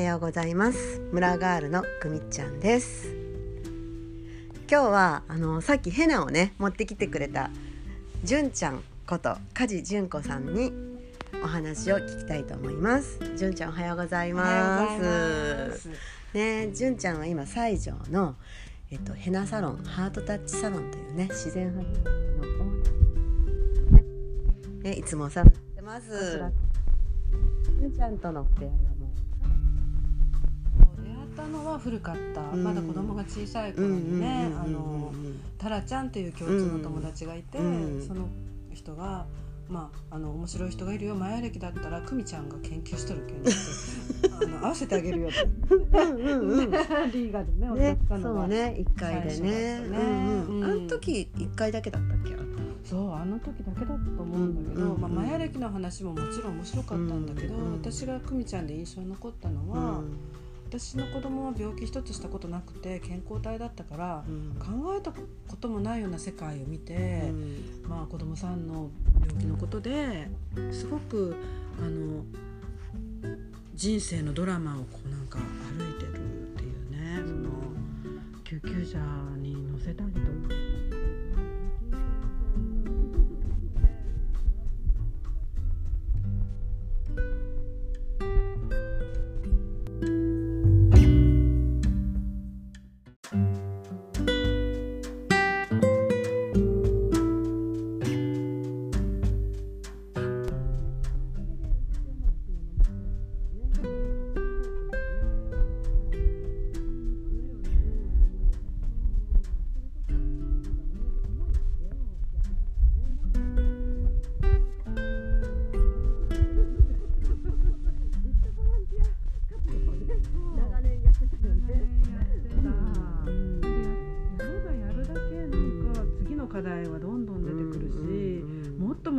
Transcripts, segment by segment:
はようございます。村ガールのくみっちゃんです。今日はあのさっきヘナをね持ってきてくれたじゅんちゃんこと梶純子さんにお話を聞きたいと思います。じゅんちゃんおはようございます。ねじゅんちゃんは今西条のえっとヘナサロンハートタッチサロンというね自然派のねねいつもお世話になってます。じゅんちゃんとの出会いは古かった、うん。まだ子供が小さい頃にねあのタラちゃんっていう共通の友達がいて、うん。その人がまあ、あの面白い人がいるよ前歴だったら久美ちゃんが研究しとるけん あの合わせてあげるよってうんうんうん。リーガでねね教、ったのがそうね一回でね。ね。うんうんうん。あの時一回だけだったっけ？そうあの時だけだったと思うんだけど、うんうんうん。まあ、マヤ歴の話ももちろん面白かったんだけど、うんうん私が久美ちゃんで印象に残ったのは、私の子供は病気一つしたことなくて健康体だったからうん考えたこともないような世界を見うて、んまあ、子供さんの病気のことですごくあの人生のドラマをこうなんか歩いてるっていうねその救急車に乗せたりとか。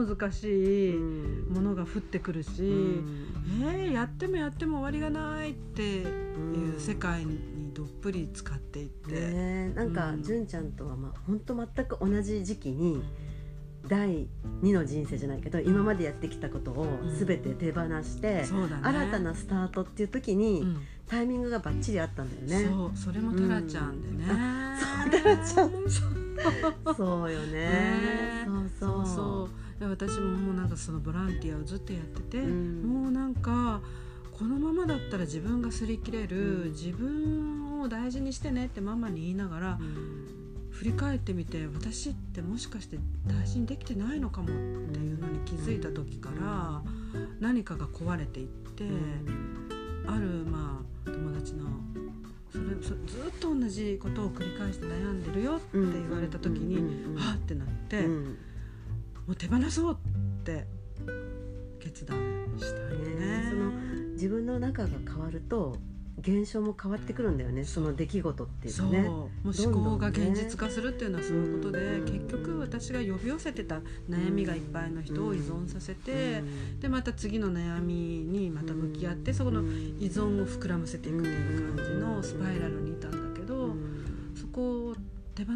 難しいものが降ってくるし、えー、やってもやっても終わりがないっていう世界にどっぷり使っていって、ねなんかうん。純ちゃんとはまあ本当全く同じ時期に第二の人生じゃないけど今までやってきたことを全て手放してそうだね。新たなスタートっていう時にうん。タイミングがバッチリあったんだよね。そうそれもタラちゃんでね、そうタラちゃん。そうそうよね。ね。そうそう。そうそうで私ももうなんかそのボランティアをずっとやってて、うん。もうなんかこのままだったら自分が擦り切れる、うん。自分を大事にしてねってママに言いながら、振り返ってみて私ってもしかして大事にできてないのかもっていうのに気づいた時から何かが壊れていって、あるまあ友達のそれそずっと同じことを繰り返して悩んでるよって言われた時に、はあってなって、もう手放そうって決断したよね。その自分の中が変わると現象も変わってくるんだよね。その出来事っていうそう。もう思考が現実化するっていうのはそういうことで、うん。結局私が呼び寄せてた悩みがいっぱいの人を依存させて、でまた次の悩みにまた向き合って、そこの依存を膨らませていくっていう感じのスパイラルにいたん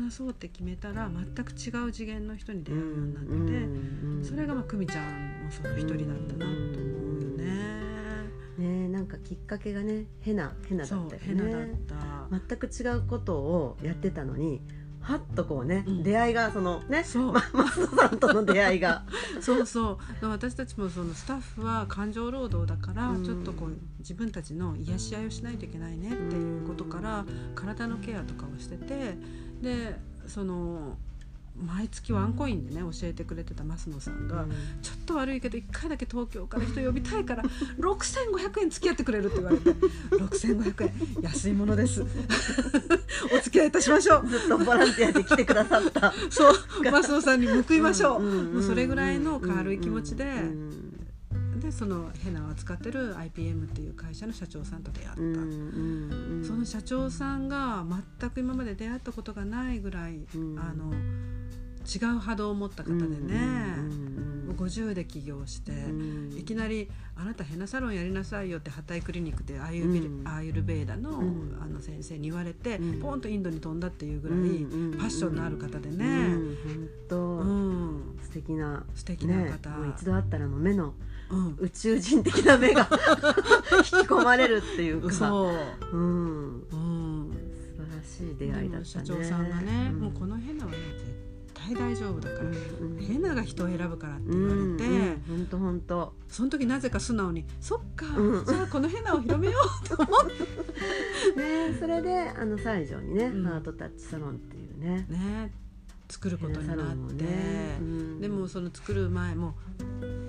手放そうって決めたら全く違う次元の人に出会うようになって、それがまあ久美ちゃんもその一人だったなと思うよね。ねなんかきっかけがねヘナヘナだったよね。た。全く違うことをやってたのにはっとこうね、うん出会いがそのねそうまマスさんとの出会いが。そうそう私たちもそのスタッフは感情労働だから、うんちょっとこう自分たちの癒し合いをしないといけないねっていうことから、体のケアとかをしててでその毎月ワンコインでね教えてくれてた増野さんが、ちょっと悪いけど1回だけ東京から人呼びたいから6500円付き合ってくれるって言われて6500円安いものです。お付き合いいたしましょう。ずっとボランティアで来てくださった。そう増野さんに報いましょう,、んんんもうそれぐらいの軽い気持ちで、うんでそのヘナを扱ってる IPM っていう会社の社長さんと出会った、うんうんうんその社長さんが全く今まで出会ったことがないぐらい、うん。あの違う波動を持った方でね、うんうんうん50で起業して、うん。いきなり「あなたヘナサロンやりなさいよ」ってハタイクリニックでアーユルベ,、うん。アーユルベーダの,、うん。あの先生に言われて、うん。ポンとインドに飛んだっていうぐらい、うんうんファッションのある方でうんね。うん。素敵な素敵な方、ね、もう一度会ったらもう目のうん。宇宙人的な目が 引き込まれるっていうか。そう、うん、うん、素晴らしい出会いだったね。社長さんがね、ん。もうこのヘナはね絶対大丈夫だから、うん。ヘナが人を選ぶからって言われうんて、本当本当。その時なぜか素直に「そっか、うん。じゃあこのヘナを広めよう」と思っ ねそれであの西条にね、うん。ハートタッチサロンっていうね。てね作ることになって、ねうん。でもその作る前も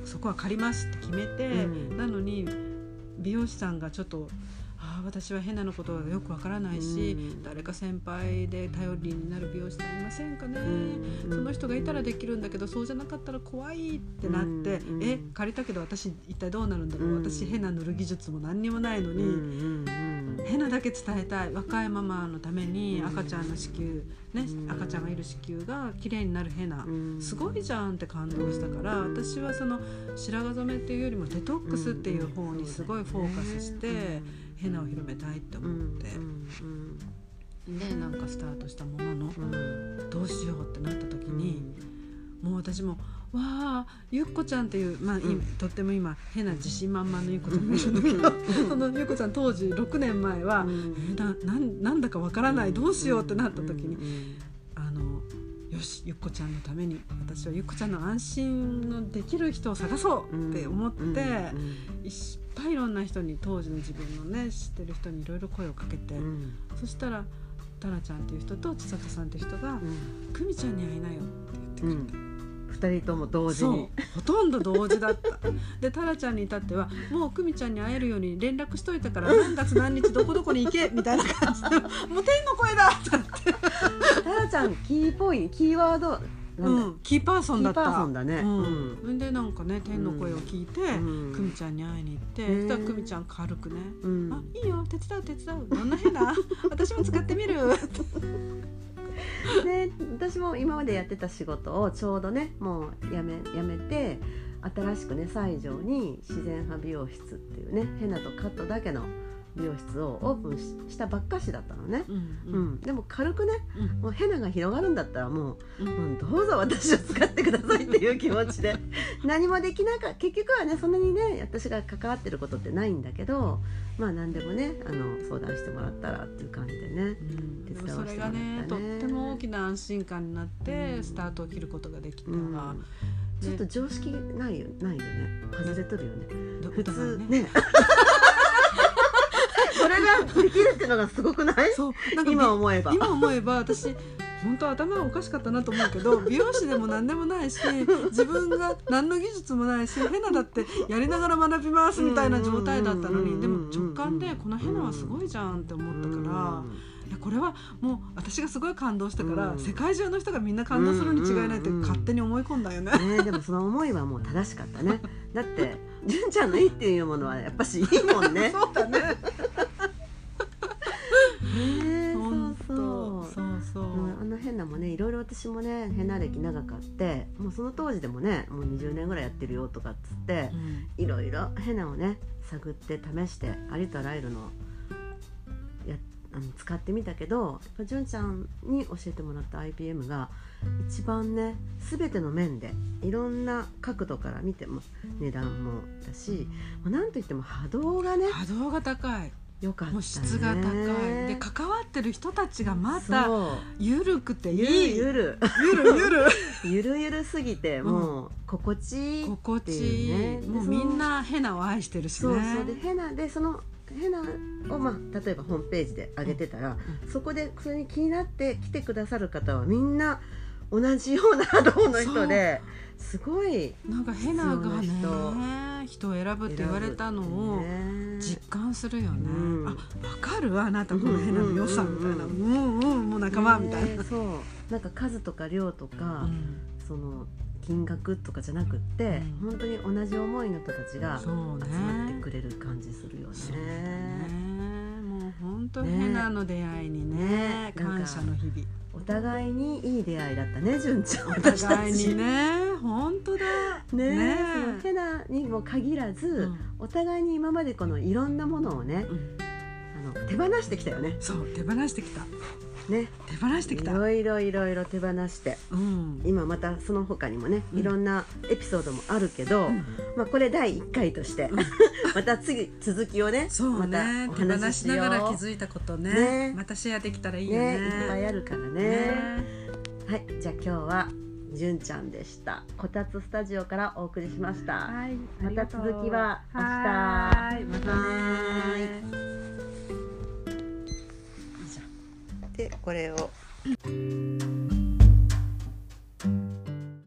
そこは借りますって決めて、うん。なのに美容師さんがちょっと。ああ私はヘナのことがよくわからないし、うん。誰か先輩で頼りになる美容師さんいませんかね、うん。その人がいたらできるんだけどそうじゃなかったら怖いってなって、うん。え借りたけど私一体どうなるんだろう、うん。私ヘナ塗る技術も何にもないのに、ヘナだけ伝えたい若いママのためにうん。赤ちゃんの子宮、ねうん。赤ちゃんがいる子宮が綺麗になるヘナ、うん。すごいじゃんって感動したから、うん私はその白髪染めっていうよりもデトックスっていう方にすごいフォーカスして、ヘナを広めたいってうん思って、うん。でなんかスタートしたもののどうしようってなった時に、もう私も「わあゆっこちゃん」っていう、まあ今うん。とっても今変な自信満々のゆっこちゃんがいるんだけどそのゆっこちゃん当時6年前は、うん。えななんなんだかわからないどうしようってなった時に、にあのよしゆっこちゃんのために私はゆっこちゃんの安心のできる人を探そうって思って、いっぱいいろんな人に当時の自分のね知ってる人にいろいろ声をかけて、そしたらタラちゃんっていう人と千里さんっていう人が「久美ちゃんに会いなよ」って言ってくれて。二人とも同時に。ほとんど同時だった。でタラちゃんに至ってはもう久美ちゃんに会えるように連絡しといたから何月何日どこどこに行けみたいな感じでもう天の声だってなって、タラちゃんキーポイントキーワードうん、キーパーソンだった。キーパーソンだね。うん。うん。でなんかね天の声を聞いて、うん。久美ちゃんに会いに行って、そしたら久美ちゃん軽くねうん。あいいよ手伝う手伝う。どんな変な私も使ってみるで私も今までやってた仕事をちょうどねもうやめやめて新しくね西条に自然派美容室っていうねヘナとカットだけの美容室をオープンししたばっかしだったのね、うんうん。でも軽くねうん。もうヘナが広がるんだったらもううん。もうどうぞ私を使ってくださいっていう気持ちで。何もできなか結局はねそんなにね私が関わってることってないんだけどまあ何でもねあの相談してもらったらっていう感じでね。うん。でもそれがねとっても大きな安心感になってうん。スタートを切ることができた、うん。ねちょっと常識ないよないよね。外れとるよね。ど普通ねきるってのがすごくない？そう。なんか今思えば。今思えば私本当頭おかしかったなと思うけど 美容師でも何でもないし自分が何の技術もないしヘナだってやりながら学びますみたいな状態だったのにでも直感でこのヘナはすごいじゃんって思ったからいやこれはもう私がすごい感動したからうん。世界中の人がみんな感動するに違いないってうん勝手に思い込んだよね。ねでもその思いはもう正しかったね。だって純ちゃんのいいっていうものはやっぱしいいもんね。そうだね。ねうんあのヘナもねいろいろ私もねヘナ歴長かってもうその当時でもねもう20年ぐらいやってるよとかっつってうんいろいろヘナをね探って試してありとあらゆるのやあの使ってみたけどやっぱ純ちゃんに教えてもらった IPM が一番ね全ての面でいろんな角度から見ても値段もだしもうなんといっても波動がね波動が高い。良かったねもう質が高い。で関わってる人たちがまたゆるくていゆい。るゆるゆるゆる。ゆるゆる すぎてもう心地いい心地いい。もうみんなヘナを愛してるしね。そうそうでヘナでそのヘナをまあ例えばホームページで上げてたら、そこでそれに気になって来てくださる方はみんな同じような波動の人ですごいなんかヘナがね人を選ぶって言われたのをね実感するよね。うんあわかるあなたこのヘナの良さみたいな。ううんんうんもう仲間みたいな。ねそうなんか数とか量とか、うんその金額とかじゃなくって、うん本当に同じ思いの人たちが集まってね。くれる感じするよねね。もう本当ねヘナの出会いにねね感謝の日々。お互いにいい出会いだったね純ちゃん。お互いにね。本当だ。ねねそのヘナにも限らず、うん。お互いに今までこのいろんなものをねうん。あの手放してきたよね。そう手放してきたね手放してきた。いろいろいろいろ手放して。うん。今またその他にもねうん。いろんなエピソードもあるけど、うん。まあこれ第1回として、うん。また次続きをねそうねまた話しながら気づいたことねね。またシェアできたらいいよね。ねいっぱいあるからね。ね。はいじゃあ今日は純ちゃんでした。こたつスタジオからお送りしました、はいまた続きは明日。はーいまたはねでこれを。